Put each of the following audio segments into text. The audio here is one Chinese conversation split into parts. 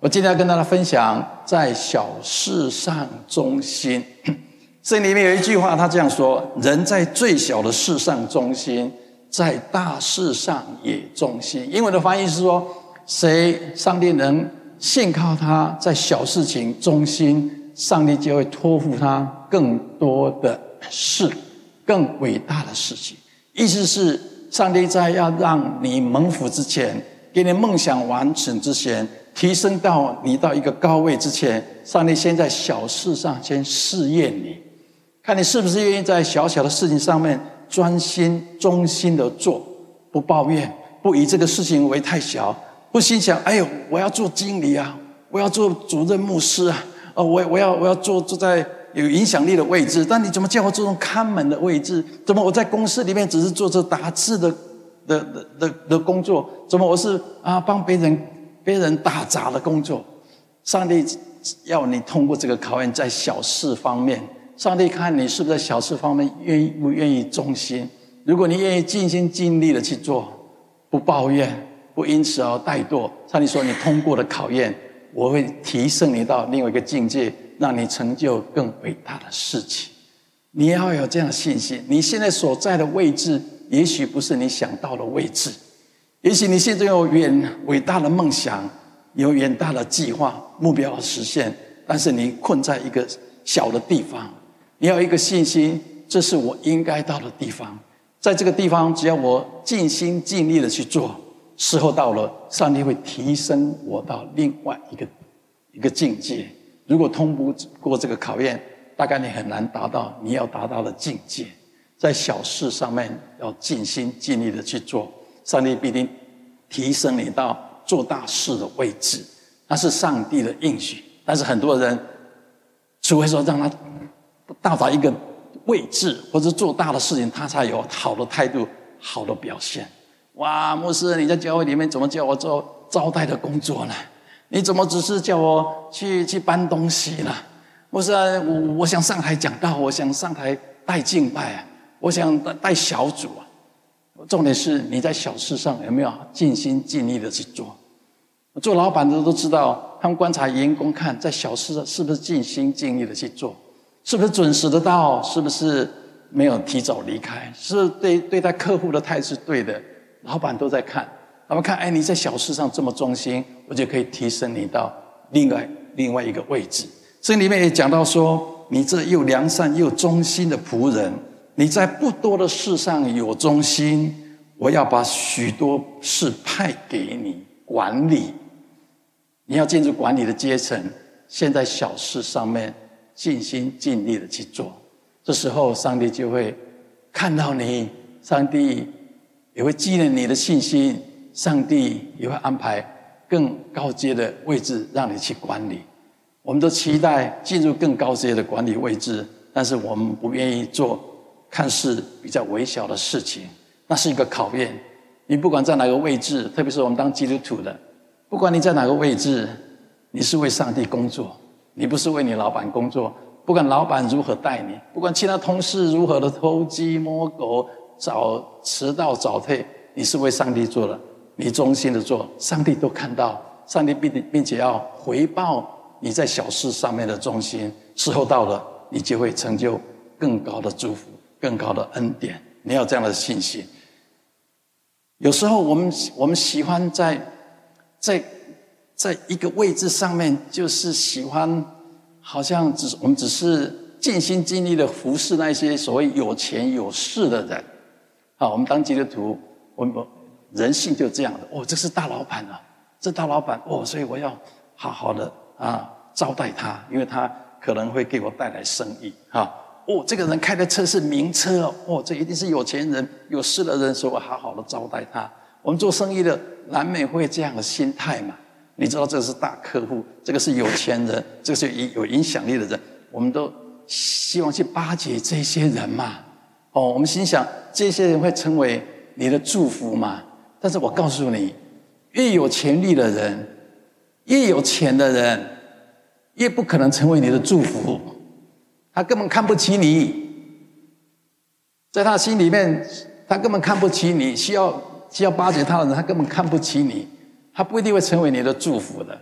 我今天要跟大家分享，在小事上忠心。这里面有一句话，他这样说：“人在最小的事上忠心，在大事上也忠心。”英文的翻译是说：“谁上帝能信靠他，在小事情忠心，上帝就会托付他更多的事，更伟大的事情。”意思是，上帝在要让你蒙福之前，给你梦想完成之前。提升到你到一个高位之前，上帝先在小事上先试验你，看你是不是愿意在小小的事情上面专心、忠心的做，不抱怨，不以这个事情为太小，不心想：哎呦，我要做经理啊，我要做主任牧师啊，哦，我我要我要做坐在有影响力的位置，但你怎么叫我这种看门的位置？怎么我在公司里面只是做着打字的的的的的工作？怎么我是啊帮别人？别人打杂的工作，上帝要你通过这个考验，在小事方面，上帝看你是不是在小事方面愿意不愿意忠心。如果你愿意尽心尽力的去做，不抱怨，不因此而怠惰，上帝说你通过了考验，我会提升你到另外一个境界，让你成就更伟大的事情。你要有这样的信心。你现在所在的位置，也许不是你想到的位置。也许你现在有远伟大的梦想，有远大的计划目标要实现，但是你困在一个小的地方。你要一个信心，这是我应该到的地方。在这个地方，只要我尽心尽力的去做，时候到了，上帝会提升我到另外一个一个境界。如果通不过这个考验，大概你很难达到你要达到的境界。在小事上面要尽心尽力的去做。上帝必定提升你到做大事的位置，那是上帝的应许。但是很多人，除非说让他到达一个位置或者做大的事情，他才有好的态度、好的表现。哇，牧师，你在教会里面怎么叫我做招待的工作呢？你怎么只是叫我去去搬东西呢？牧师，我我想上台讲道，我想上台带敬拜啊，我想带带小组啊。重点是你在小事上有没有尽心尽力的去做？做老板的都知道，他们观察员工，看在小事上是不是尽心尽力的去做，是不是准时的到，是不是没有提早离开，是不是对对待客户的态度是对的。老板都在看，他们看，哎，你在小事上这么忠心，我就可以提升你到另外另外一个位置。这里面也讲到说，你这又良善又忠心的仆人。你在不多的事上有忠心，我要把许多事派给你管理。你要进入管理的阶层，先在小事上面尽心尽力的去做。这时候，上帝就会看到你，上帝也会纪念你的信心，上帝也会安排更高阶的位置让你去管理。我们都期待进入更高阶的管理位置，但是我们不愿意做。看似比较微小的事情，那是一个考验。你不管在哪个位置，特别是我们当基督徒的，不管你在哪个位置，你是为上帝工作，你不是为你老板工作。不管老板如何待你，不管其他同事如何的偷鸡摸狗、早迟到早退，你是为上帝做的，你忠心的做，上帝都看到，上帝并并且要回报你在小事上面的忠心。时候到了，你就会成就更高的祝福。更高的恩典，你要这样的信心。有时候我们我们喜欢在在在一个位置上面，就是喜欢好像只我们只是尽心尽力的服侍那些所谓有钱有势的人。啊，我们当基督徒，我们人性就这样的。哦，这是大老板啊，这大老板哦，所以我要好好的啊招待他，因为他可能会给我带来生意啊。哦，这个人开的车是名车哦，这一定是有钱人、有势的人，所以我好好的招待他。我们做生意的难免会这样的心态嘛。你知道，这个是大客户，这个是有钱人，这个是有有影响力的人，我们都希望去巴结这些人嘛。哦，我们心想，这些人会成为你的祝福嘛？但是我告诉你，越有权力的人，越有钱的人，越不可能成为你的祝福。他根本看不起你，在他心里面，他根本看不起你。需要需要巴结他的人，他根本看不起你。他不一定会成为你的祝福的。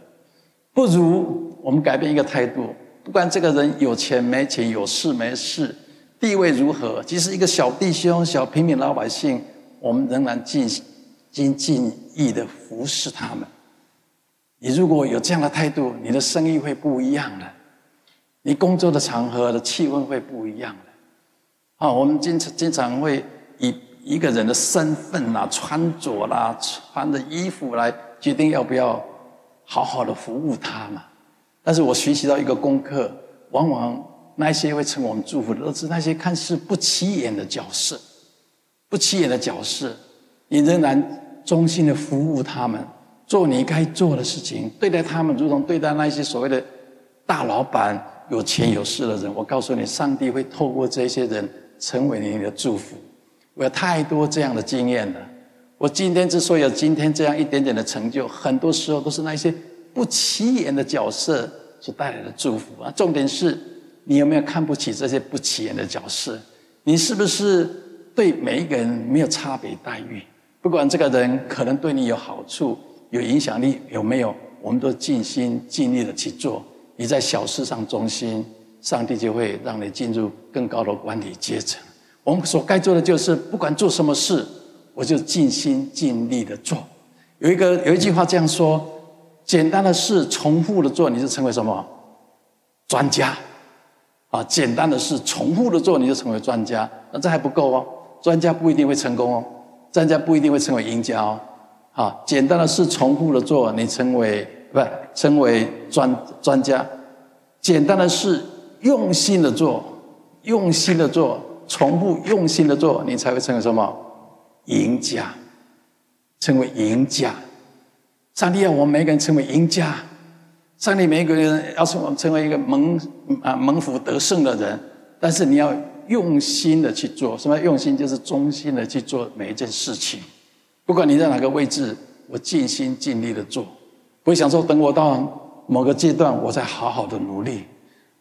不如我们改变一个态度，不管这个人有钱没钱，有势没势，地位如何，即使一个小弟兄、小平民老百姓，我们仍然尽心尽意的服侍他们。你如果有这样的态度，你的生意会不一样的，你工作的场合的气氛会不一样的。啊，我们经常经常会以一个人的身份啦、穿着啦、穿的衣服来决定要不要好好的服务他嘛。但是我学习到一个功课，往往那些会成我们祝福的，都是那些看似不起眼的角色，不起眼的角色，你仍然忠心的服务他们。做你该做的事情，对待他们如同对待那些所谓的大老板、有钱有势的人。我告诉你，上帝会透过这些人成为你的祝福。我有太多这样的经验了。我今天之所以有今天这样一点点的成就，很多时候都是那些不起眼的角色所带来的祝福啊。重点是你有没有看不起这些不起眼的角色？你是不是对每一个人没有差别待遇？不管这个人可能对你有好处。有影响力有没有？我们都尽心尽力的去做。你在小事上忠心，上帝就会让你进入更高的管理阶层。我们所该做的就是，不管做什么事，我就尽心尽力的做。有一个有一句话这样说：简单的事重复的做，你就成为什么？专家。啊，简单的事重复的做，你就成为专家。那这还不够哦，专家不一定会成功哦，专家不一定会成为赢家哦。啊，简单的事重复的做，你成为不成为专专家；简单的事用心的做，用心的做，从不用心的做，你才会成为什么？赢家，成为赢家。上帝要我们每个人成为赢家，上帝每一个人要成为成为一个蒙啊蒙福得胜的人，但是你要用心的去做，什么用心？就是忠心的去做每一件事情。不管你在哪个位置，我尽心尽力的做，不想说等我到某个阶段，我再好好的努力。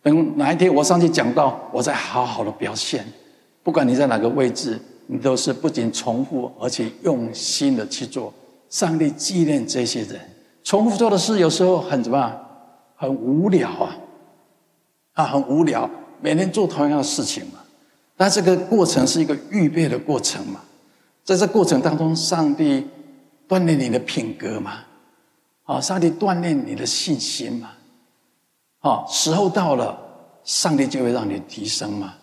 等哪一天我上去讲到，我再好好的表现。不管你在哪个位置，你都是不仅重复，而且用心的去做。上帝纪念这些人，重复做的事有时候很什么？很无聊啊，啊，很无聊，每天做同样的事情嘛。但这个过程是一个预备的过程嘛。在这过程当中，上帝锻炼你的品格嘛？啊，上帝锻炼你的信心嘛？啊，时候到了，上帝就会让你提升嘛。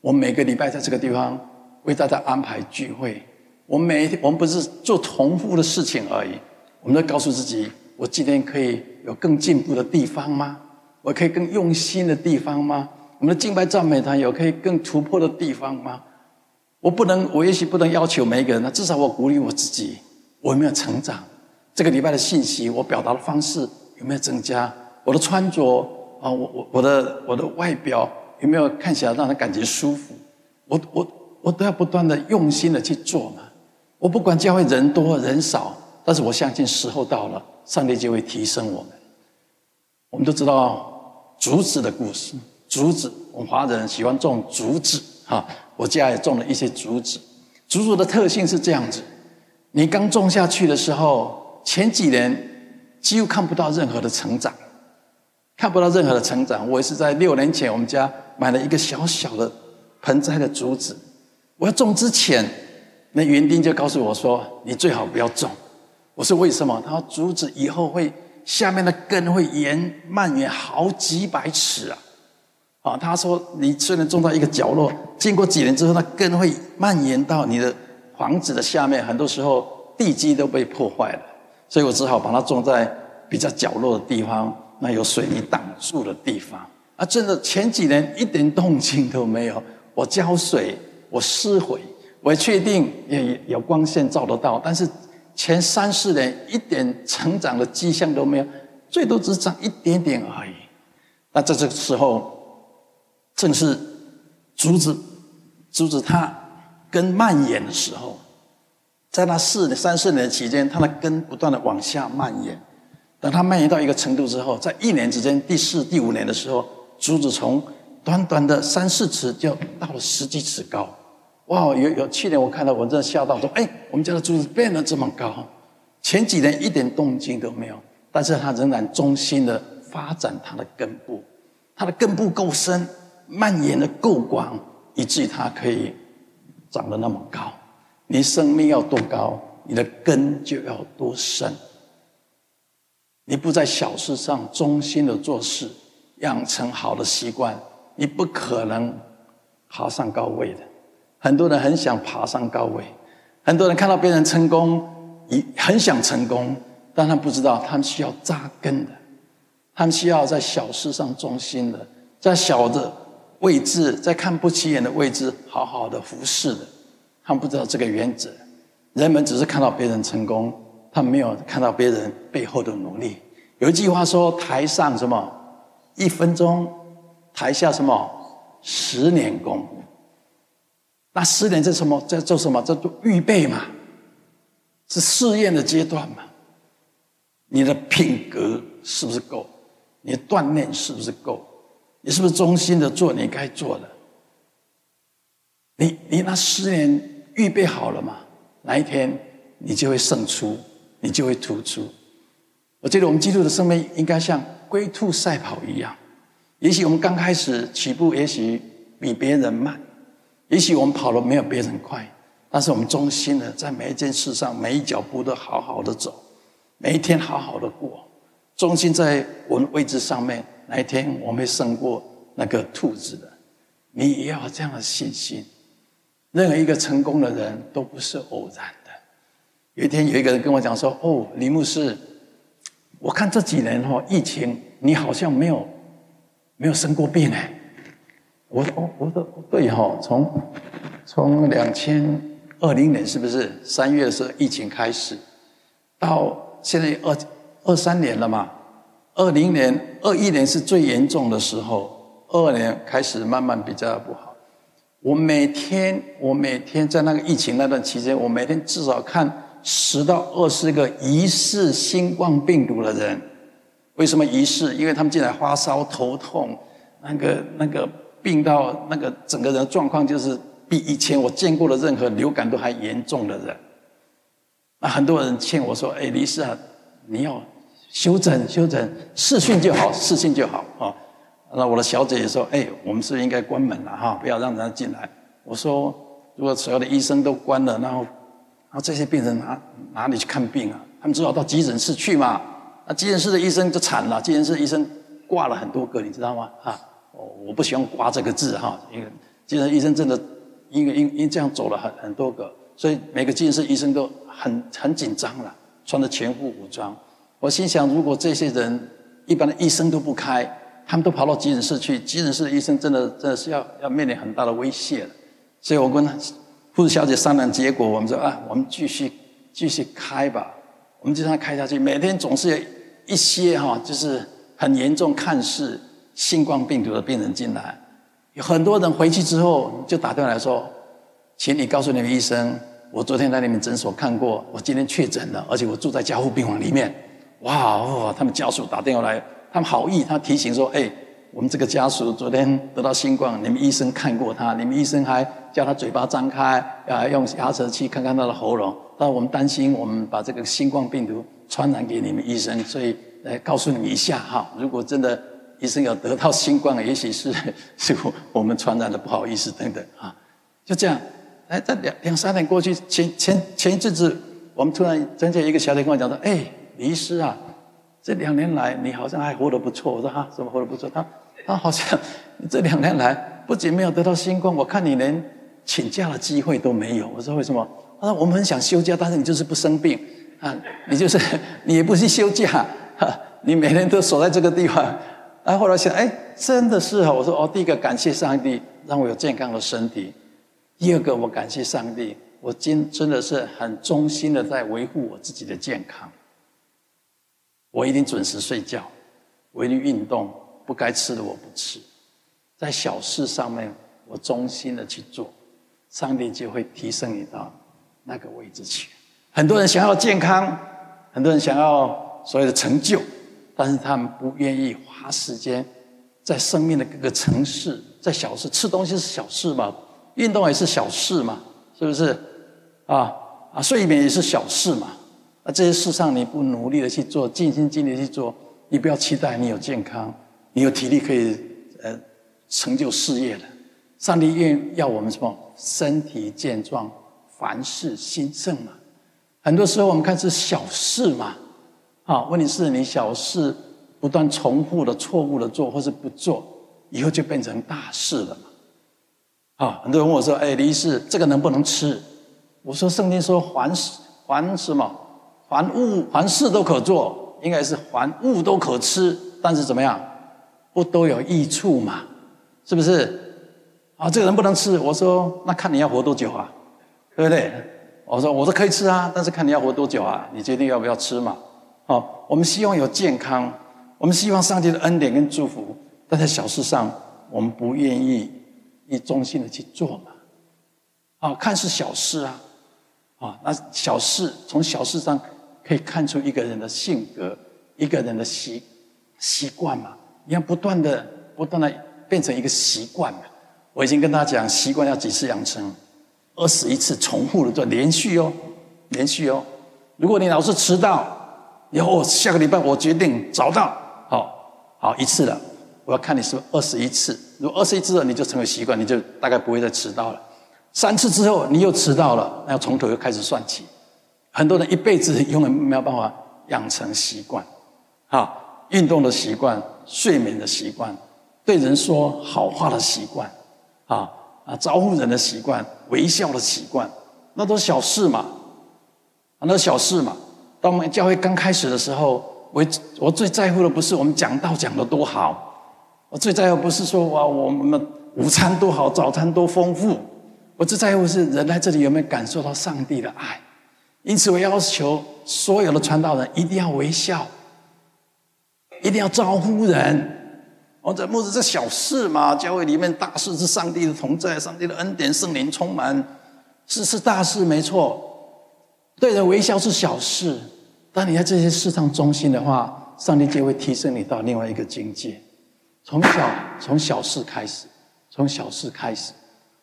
我每个礼拜在这个地方为大家安排聚会，我每一天，我们不是做重复的事情而已，我们都告诉自己：我今天可以有更进步的地方吗？我可以更用心的地方吗？我们的敬拜赞美团有可以更突破的地方吗？我不能，我也许不能要求每一个人，那至少我鼓励我自己，我有没有成长？这个礼拜的信息，我表达的方式有没有增加？我的穿着啊，我我我的我的外表有没有看起来让人感觉舒服？我我我都要不断的用心的去做嘛。我不管教会人多人少，但是我相信时候到了，上帝就会提升我们。我们都知道竹子的故事，竹子，我们华人喜欢种竹子哈。我家也种了一些竹子，竹子的特性是这样子：你刚种下去的时候，前几年几乎看不到任何的成长，看不到任何的成长。我也是在六年前，我们家买了一个小小的盆栽的竹子。我要种之前，那园丁就告诉我说：“你最好不要种。”我说：“为什么？”他说：“竹子以后会下面的根会延蔓延好几百尺啊。”啊，他说：“你虽然种到一个角落，经过几年之后，那根会蔓延到你的房子的下面，很多时候地基都被破坏了。所以我只好把它种在比较角落的地方，那有水泥挡住的地方。啊，真的前几年一点动静都没有。我浇水，我施肥，我确定也有光线照得到，但是前三四年一点成长的迹象都没有，最多只长一点点而已。那在这个时候。”正是阻止阻止它根蔓延的时候，在那四三四年期间，它的根不断的往下蔓延。等它蔓延到一个程度之后，在一年之间，第四、第五年的时候，竹子从短短的三四尺就到了十几尺高。哇！有有去年我看到，我真的吓到说：“哎，我们家的竹子变得这么高。”前几年一点动静都没有，但是它仍然忠心的发展它的根部，它的根部够深，蔓延的够广，以至于它可以长得那么高。你生命要多高，你的根就要多深。你不在小事上忠心的做事，养成好的习惯，你不可能爬上高位的。很多人很想爬上高位，很多人看到别人成功，也很想成功，但他不知道他们需要扎根的，他们需要在小事上忠心的，在小的位置，在看不起眼的位置，好好的服侍的。他们不知道这个原则，人们只是看到别人成功，他没有看到别人背后的努力。有一句话说：“台上什么一分钟，台下什么十年功。”那十年这什么？在做什么？在做预备嘛，是试验的阶段嘛。你的品格是不是够？你锻炼是不是够？你是不是忠心的做你该做的？你你那十年。预备好了吗？哪一天你就会胜出，你就会突出。我觉得我们基督的生命应该像龟兔赛跑一样。也许我们刚开始起步，也许比别人慢，也许我们跑得没有别人快，但是我们忠心的在每一件事上，每一脚步都好好的走，每一天好好的过，忠心在我们位置上面。哪一天我们会胜过那个兔子的？你也要有这样的信心。任何一个成功的人都不是偶然的。有一天，有一个人跟我讲说：“哦，李牧师，我看这几年哈疫情，你好像没有没有生过病哎。”我说：“哦，我说对哈，从从两千二零年是不是三月的时候疫情开始，到现在二二三年了嘛？二零年、二一年是最严重的时候，二二年开始慢慢比较不好。”我每天，我每天在那个疫情那段期间，我每天至少看十到二十个疑似新冠病毒的人。为什么疑似？因为他们进来发烧、头痛，那个那个病到那个整个人状况，就是比以前我见过的任何流感都还严重的人。那很多人劝我说：“哎，李师啊，你要休整，休整，视讯就好，视讯就好啊。”那我的小姐也说：“哎，我们是不是应该关门了哈，不要让人家进来。”我说：“如果所有的医生都关了，然后，然后这些病人哪哪里去看病啊？他们只好到急诊室去嘛。那急诊室的医生就惨了，急诊室医生挂了很多个，你知道吗？啊，我我不喜欢挂这个字哈，因为急诊医生真的因为因因为这样走了很很多个，所以每个急诊室医生都很很紧张了，穿的全副武装。我心想，如果这些人一般的医生都不开。”他们都跑到急诊室去，急诊室的医生真的真的是要要面临很大的威胁了。所以我跟护士小姐商量结果，我们说啊，我们继续继续开吧，我们就这样开下去。每天总是有一些哈，就是很严重看似新冠病毒的病人进来，有很多人回去之后就打电话来说，请你告诉你们医生，我昨天在你们诊所看过，我今天确诊了，而且我住在加护病房里面。哇哦，他们家属打电话来。他们好意，他提醒说：“哎，我们这个家属昨天得到新冠，你们医生看过他，你们医生还叫他嘴巴张开，啊，用压舌器看看他的喉咙。但我们担心，我们把这个新冠病毒传染给你们医生，所以来告诉你们一下哈。如果真的医生有得到新冠，也许是 是我们传染的，不好意思等等啊。就这样，哎，这两两三年过去，前前前一阵子，我们突然听见一个小姐跟我讲说：哎，李医师啊。”这两年来，你好像还活得不错。我说哈，怎么活得不错？他他好像 这两年来不仅没有得到新冠，我看你连请假的机会都没有。我说为什么？他说我们很想休假，但是你就是不生病啊，你就是 你也不去休假，你每天都守在这个地方。然后后来想，哎，真的是啊。我说哦，第一个感谢上帝让我有健康的身体，第二个我感谢上帝，我今真的是很忠心的在维护我自己的健康。我一定准时睡觉，我一定运动，不该吃的我不吃，在小事上面我忠心的去做，上帝就会提升你到那个位置去。很多人想要健康，很多人想要所谓的成就，但是他们不愿意花时间在生命的各个层次，在小事，吃东西是小事嘛，运动也是小事嘛，是不是？啊啊，睡眠也是小事嘛。那这些事上你不努力的去做，尽心尽力去做，你不要期待你有健康，你有体力可以呃成就事业的。上帝愿要我们什么？身体健壮，凡事兴盛嘛。很多时候我们看是小事嘛，啊，问题是你小事不断重复的错误的做，或是不做，以后就变成大事了嘛。啊，很多人问我说：“哎，李医师，这个能不能吃？”我说：“圣经说凡事凡什么，凡物凡事都可做，应该是凡物都可吃，但是怎么样，不都有益处嘛？是不是？”啊，这个人不能吃。我说，那看你要活多久啊，对不对？我说，我说可以吃啊，但是看你要活多久啊，你决定要不要吃嘛。好，我们希望有健康，我们希望上帝的恩典跟祝福，但在小事上，我们不愿意以忠心的去做嘛。啊，看似小事啊，啊，那小事从小事上可以看出一个人的性格，一个人的习习惯嘛。你要不断的、不断的变成一个习惯嘛。我已经跟大家讲，习惯要几次养成？二十一次重复的做，连续哦，连续哦。如果你老是迟到，以后下个礼拜我决定早到，好，好一次了。我要看你是二十一次，如果二十一次了，你就成为习惯，你就大概不会再迟到了。三次之后你又迟到了，那要从头又开始算起。很多人一辈子永远没有办法养成习惯，啊，运动的习惯，睡眠的习惯，对人说好话的习惯。啊啊！招呼人的习惯，微笑的习惯，那都是小事嘛，啊，那小事嘛。当我们教会刚开始的时候，我我最在乎的不是我们讲道讲的多好，我最在乎不是说哇我们午餐多好，早餐多丰富，我最在乎是人来这里有没有感受到上帝的爱。因此，我要求所有的传道人一定要微笑，一定要招呼人。我这不是这小事嘛？教会里面大事是上帝的同在，上帝的恩典，圣灵充满，是是大事没错。对人微笑是小事，当你在这些事上忠心的话，上帝就会提升你到另外一个境界。从小从小事开始，从小事开始，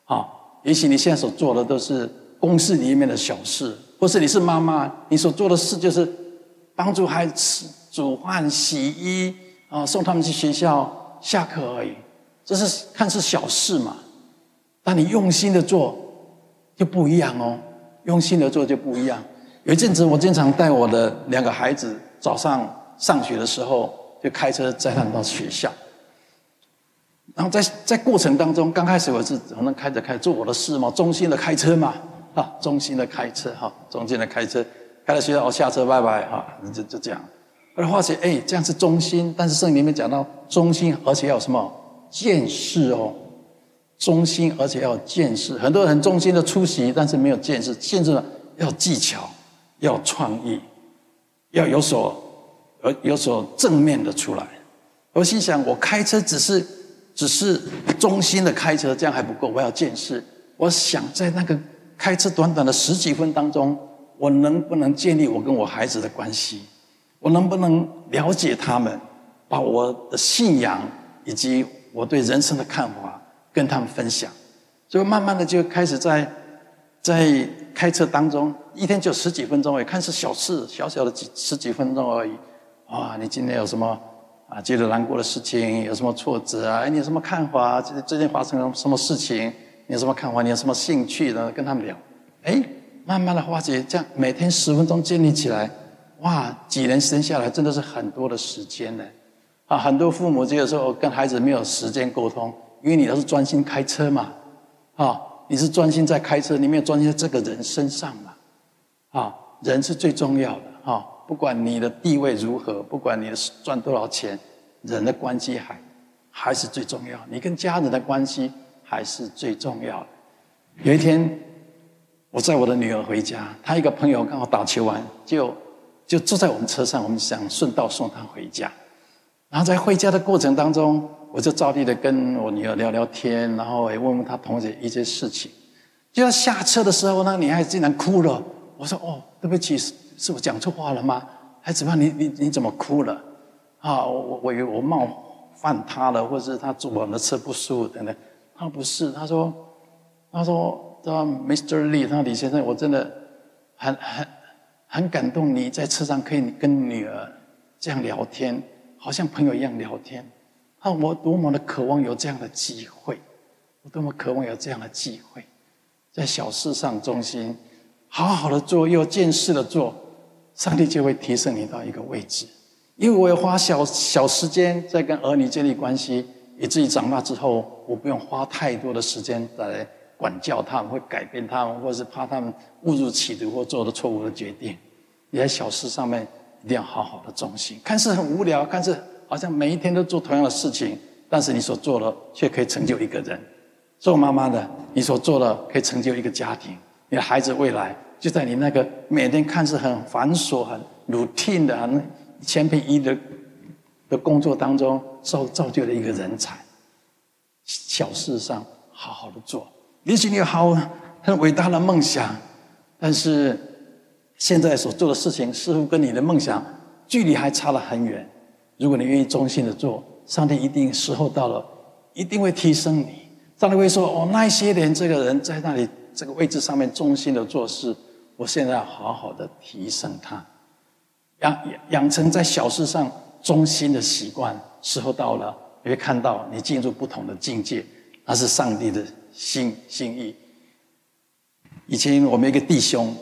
啊，也许你现在所做的都是公事里面的小事，或是你是妈妈，你所做的事就是帮助孩子煮饭、洗衣啊，送他们去学校。下课而已，这是看似小事嘛，但你用心的做就不一样哦，用心的做就不一样。有一阵子，我经常带我的两个孩子早上上学的时候，就开车载他们到学校。然后在在过程当中，刚开始我是可能开着开做我的事嘛，忠心的开车嘛，啊，忠心的开车哈，忠心的开车，开了学校我下车拜拜哈，就就这样。而发觉，哎，这样是忠心，但是圣经里面讲到忠心，而且要什么见识哦？忠心，而且要见识。很多人很忠心的出席，但是没有见识。见识呢，要技巧，要创意，要有所有有所正面的出来。我心想，我开车只是只是忠心的开车，这样还不够，我要见识。我想在那个开车短短的十几分当中，我能不能建立我跟我孩子的关系？我能不能了解他们，把我的信仰以及我对人生的看法跟他们分享？所以慢慢的就开始在在开车当中，一天就十几分钟而已，看是小事，小小的几十几分钟而已。啊，你今天有什么啊觉得难过的事情？有什么挫折啊？哎，你有什么看法？最最近发生了什么事情？你有什么看法？你有什么兴趣呢？跟他们聊。哎，慢慢的化解，这样每天十分钟建立起来。哇，几年时间下来，真的是很多的时间呢。啊，很多父母这个时候跟孩子没有时间沟通，因为你都是专心开车嘛。啊，你是专心在开车，你没有专心在这个人身上嘛。啊，人是最重要的。啊，不管你的地位如何，不管你赚多少钱，人的关系还还是最重要。你跟家人的关系还是最重要的。有一天，我载我的女儿回家，她一个朋友刚好打球完就。就坐在我们车上，我们想顺道送她回家。然后在回家的过程当中，我就照例的跟我女儿聊聊天，然后也问问她同学一些事情。就要下车的时候，那个女孩竟然哭了。我说：“哦，对不起，是我讲错话了吗？还怎么？你你你怎么哭了？啊，我我以为我冒犯她了，或者是她坐我们的车不舒服等等。她不是，他说，他说，她说，Mr. Lee，她说李先生，我真的很很。”很感动，你在车上可以跟女儿这样聊天，好像朋友一样聊天。啊，我多么的渴望有这样的机会，我多么渴望有这样的机会，在小事上忠心，好好的做，又见识的做，上帝就会提升你到一个位置。因为我要花小小时间在跟儿女建立关系，以至于长大之后，我不用花太多的时间来管教他们，会改变他们，或是怕他们误入歧途或做的错误的决定。你在小事上面一定要好好的忠心。看似很无聊，看似好像每一天都做同样的事情，但是你所做的却可以成就一个人。做妈妈的，你所做的可以成就一个家庭。你的孩子未来就在你那个每天看似很繁琐、很 routine 的很。千篇一律的工作当中，造造就了一个人才。小事上好好的做，也许你有好很伟大的梦想，但是现在所做的事情似乎跟你的梦想距离还差得很远。如果你愿意忠心的做，上帝一定时候到了，一定会提升你。上帝会说：“哦，那些年这个人在那里这个位置上面忠心的做事，我现在要好好的提升他。”养养成在小事上忠心的习惯，时候到了，你会看到你进入不同的境界，那是上帝的心心意。以前我们一个弟兄，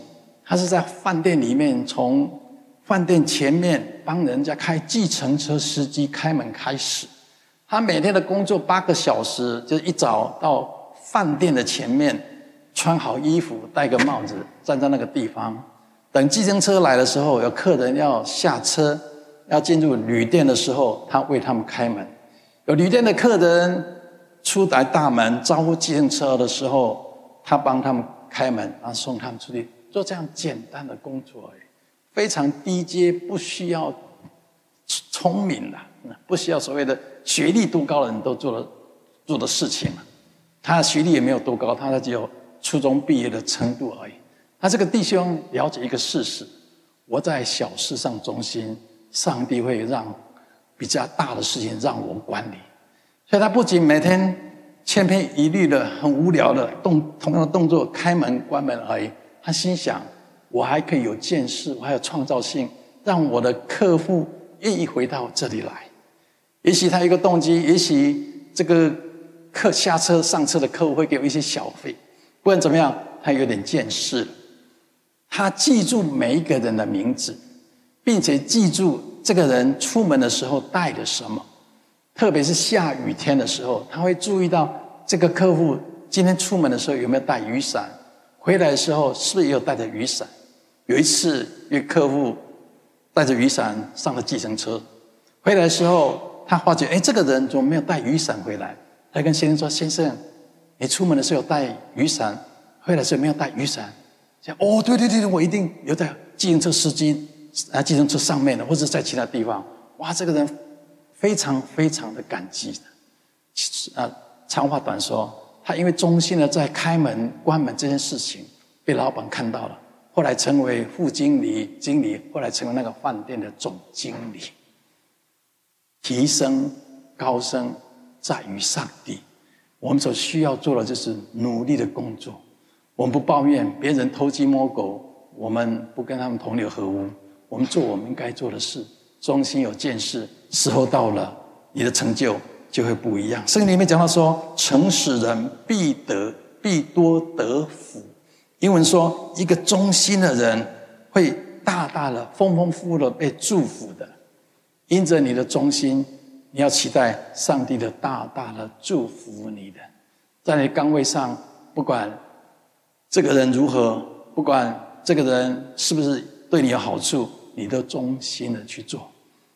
他是在饭店里面，从饭店前面帮人家开计程车司机开门开始，他每天的工作八个小时，就一早到饭店的前面，穿好衣服，戴个帽子，站在那个地方。等计程车来的时候，有客人要下车，要进入旅店的时候，他为他们开门；有旅店的客人出来大门招呼计程车的时候，他帮他们开门，然后送他们出去，做这样简单的工作而已，非常低阶，不需要聪明的，不需要所谓的学历多高的人都做的做的事情。他学历也没有多高，他只有初中毕业的程度而已。他这个弟兄了解一个事实：我在小事上忠心，上帝会让比较大的事情让我管理。所以他不仅每天千篇一律的、很无聊的动同样的动作，开门关门而已。他心想：我还可以有见识，我还有创造性，让我的客户愿意回到这里来。也许他一个动机，也许这个客下车上车的客户会给我一些小费。不管怎么样，他有点见识。他记住每一个人的名字，并且记住这个人出门的时候带的什么，特别是下雨天的时候，他会注意到这个客户今天出门的时候有没有带雨伞，回来的时候是不是也有带着雨伞。有一次，一客户带着雨伞上了计程车，回来的时候，他发觉，哎，这个人怎么没有带雨伞回来？他跟先生说：“先生，你出门的时候带雨伞，回来的时候没有带雨伞。”哦，对对对，我一定有带计程车司机啊，计程车上面的，或者在其他地方。哇，这个人非常非常的感激的。啊，长话短说，他因为忠心的在开门关门这件事情被老板看到了，后来成为副经理、经理，后来成为那个饭店的总经理。提升高升在于上帝，我们所需要做的就是努力的工作。我们不抱怨别人偷鸡摸狗，我们不跟他们同流合污，我们做我们应该做的事，忠心有见识，时候到了，你的成就就会不一样。圣经里面讲到说，诚实人必得必多得福。英文说，一个忠心的人会大大的、丰丰富富的被祝福的。因着你的忠心，你要期待上帝的大大的祝福你的，在你岗位上，不管。这个人如何？不管这个人是不是对你有好处，你都忠心的去做。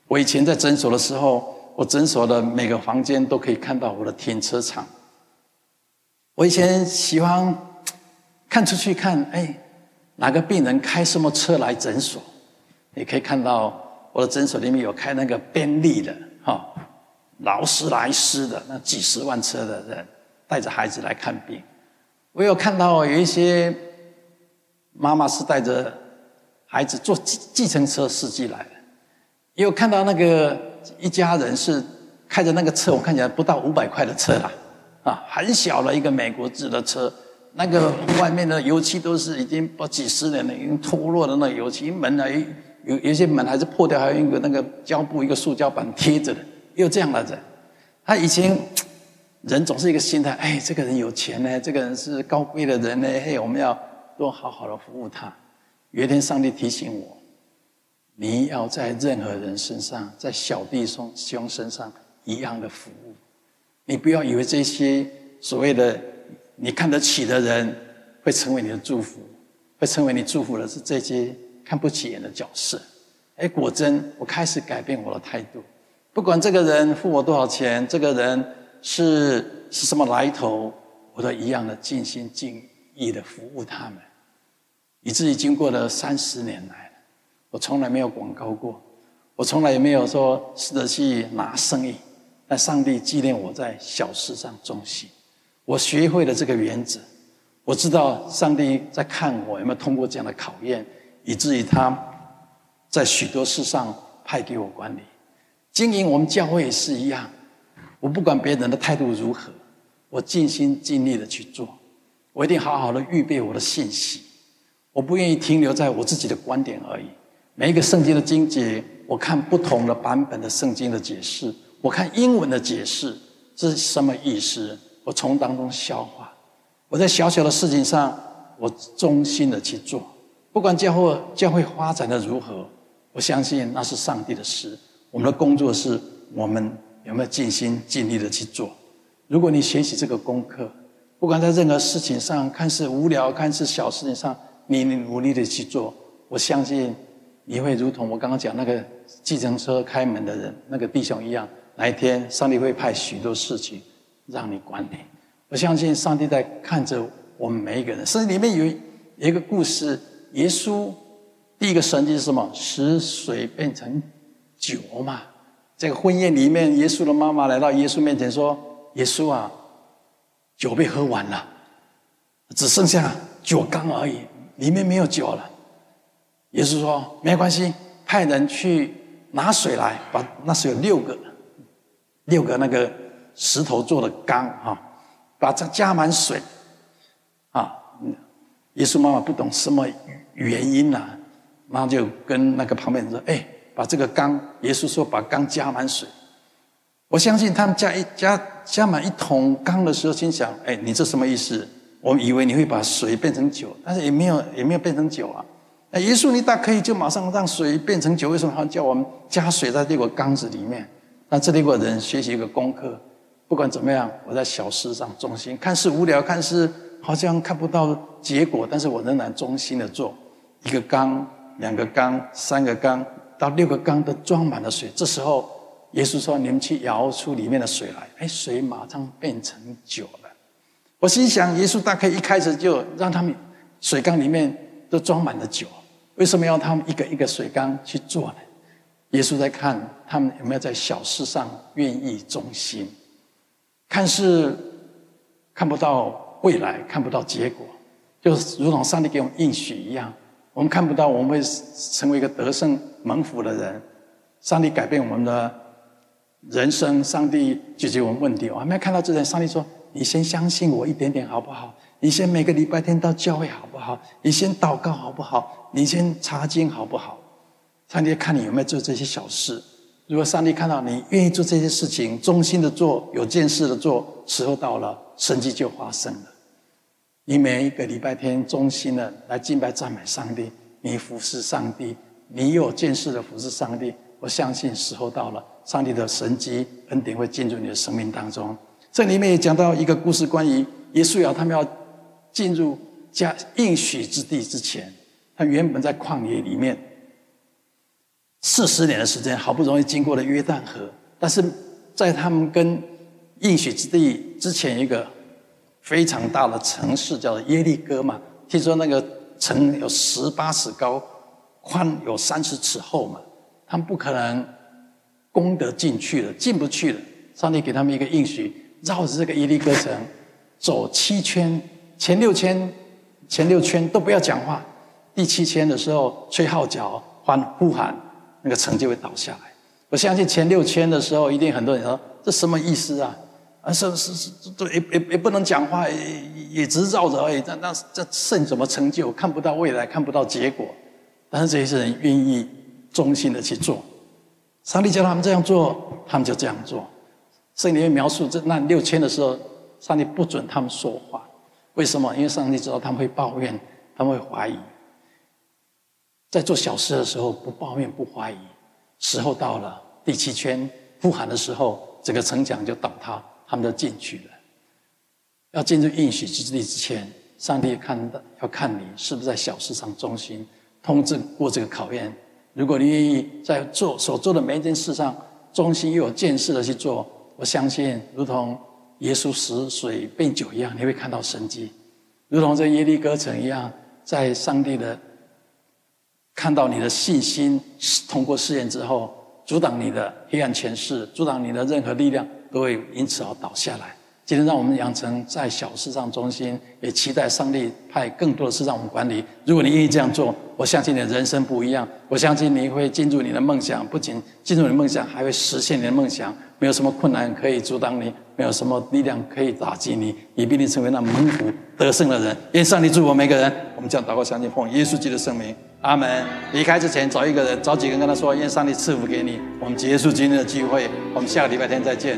我以前在诊所的时候，我诊所的每个房间都可以看到我的停车场。我以前喜欢 看出去看，哎，哪个病人开什么车来诊所？你可以看到我的诊所里面有开那个宾利的，哈，劳斯莱斯的，那几十万车的人带着孩子来看病。我有看到有一些妈妈是带着孩子坐计计程车司机来的，又看到那个一家人是开着那个车，我看起来不到五百块的车啦，啊，很小的一个美国制的车，那个外面的油漆都是已经不几十年了，已经脱落的那油漆，门啊一有有些门还是破掉，还有一个那个胶布一个塑胶板贴着的，又这样的人。他以前人总是一个心态，哎，这个人有钱呢，这个人是高贵的人呢，嘿，我们要多好好的服务他。有一天，上帝提醒我，你要在任何人身上，在小弟兄兄身上一样的服务。你不要以为这些所谓的你看得起的人会成为你的祝福，会成为你祝福的是这些看不起眼的角色。哎，果真，我开始改变我的态度。不管这个人付我多少钱，这个人是是什么来头，我都一样的尽心尽意的服务他们。以至于经过了三十年来，我从来没有广告过，我从来也没有说试着去拿生意。但上帝纪念我在小事上忠心，我学会了这个原则。我知道上帝在看我有没有通过这样的考验，以至于他在许多事上派给我管理。经营我们教会也是一样，我不管别人的态度如何，我尽心尽力的去做，我一定好好的预备我的信息，我不愿意停留在我自己的观点而已。每一个圣经的经节，我看不同的版本的圣经的解释。我看英文的解释，是什么意思？我从当中消化。我在小小的事情上，我忠心的去做。不管教会教会发展的如何，我相信那是上帝的事。我们的工作是我们有没有尽心尽力的去做。如果你学习这个功课，不管在任何事情上，看似无聊，看似小事情上，你努力的去做，我相信你会如同我刚刚讲那个计程车开门的人，那个弟兄一样。哪一天，上帝会派许多事情让你管理。我相信上帝在看着我们每一个人。圣经里面有一个故事，耶稣第一个神迹是什么？使水变成酒嘛。这个婚宴里面，耶稣的妈妈来到耶稣面前说：“耶稣啊，酒被喝完了，只剩下酒缸而已，里面没有酒了。”耶稣说：“没关系，派人去拿水来，把那是有六个。”六个那个石头做的缸啊，把这加满水啊。耶稣妈妈不懂什么原因呐、啊，然后就跟那个旁边人说：“哎，把这个缸。”耶稣说：“把缸加满水。”我相信他们加一加加满一桶缸的时候，心想：“哎，你这什么意思？我们以为你会把水变成酒，但是也没有也没有变成酒啊。那，耶稣，你大可以就马上让水变成酒，为什么还叫我们加水在这个缸子里面？”那这里有个人学习一个功课，不管怎么样，我在小事上忠心，看似无聊，看似好像看不到结果，但是我仍然忠心的做。一个缸、两个缸、三个缸，到六个缸都装满了水。这时候，耶稣说：“你们去舀出里面的水来。”哎，水马上变成酒了。我心想，耶稣大概一开始就让他们水缸里面都装满了酒，为什么要他们一个一个水缸去做呢？耶稣在看他们有没有在小事上愿意忠心，看似看不到未来，看不到结果，就如同上帝给我们应许一样，我们看不到我们会成为一个得胜蒙福的人。上帝改变我们的人生，上帝解决我们问题。我还没看到这人，上帝说：“你先相信我一点点好不好？你先每个礼拜天到教会好不好？你先祷告好不好？你先查经好不好？”上帝看你有没有做这些小事。如果上帝看到你愿意做这些事情，忠心的做，有见识的做，时候到了，神迹就发生了。你每一个礼拜天忠心的来敬拜赞美上帝，你服侍上帝，你有见识的服侍上帝，我相信时候到了，上帝的神迹恩典会进入你的生命当中。这里面也讲到一个故事，关于耶稣要他们要进入加应许之地之前，他原本在旷野里面。四十年的时间，好不容易经过了约旦河，但是在他们跟应许之地之前，一个非常大的城市叫做耶利哥嘛。听说那个城有十八尺高，宽有三十尺厚嘛，他们不可能攻得进去了，进不去了。上帝给他们一个应许，绕着这个伊利哥城走七圈，前六圈前六圈都不要讲话，第七圈的时候吹号角，欢呼喊。那个城就会倒下来。我相信前六圈的时候，一定很多人说：“这什么意思啊？啊，是是是，对也也也不能讲话，也也只是绕着而已。那那这剩什么成就？看不到未来，看不到结果。但是这些人愿意忠心的去做。上帝叫他们这样做，他们就这样做。圣经里面描述这那六千的时候，上帝不准他们说话。为什么？因为上帝知道他们会抱怨，他们会怀疑。在做小事的时候，不抱怨、不怀疑，时候到了，第七圈呼喊的时候，整个城墙就倒塌，他们就进去了。要进入应许之地之前，上帝看到要看你是不是在小事上忠心，通过过这个考验。如果你愿意在做所做的每一件事上忠心又有见识的去做，我相信，如同耶稣使水变酒一样，你会看到神迹；如同这耶利哥城一样，在上帝的看到你的信心通过试验之后，阻挡你的黑暗权势，阻挡你的任何力量，都会因此而倒下来。今天让我们养成在小事上忠心，也期待上帝派更多的事让我们管理。如果你愿意这样做，我相信你的人生不一样。我相信你会进入你的梦想，不仅进入你的梦想，还会实现你的梦想。没有什么困难可以阻挡你，没有什么力量可以打击你，你必定成为那蒙福得胜的人。愿上帝祝福每个人。我们将祷告，相信奉耶稣基督的圣名，阿门。离开之前，找一个人，找几个人跟他说：愿上帝赐福给你。我们结束今天的聚会，我们下个礼拜天再见。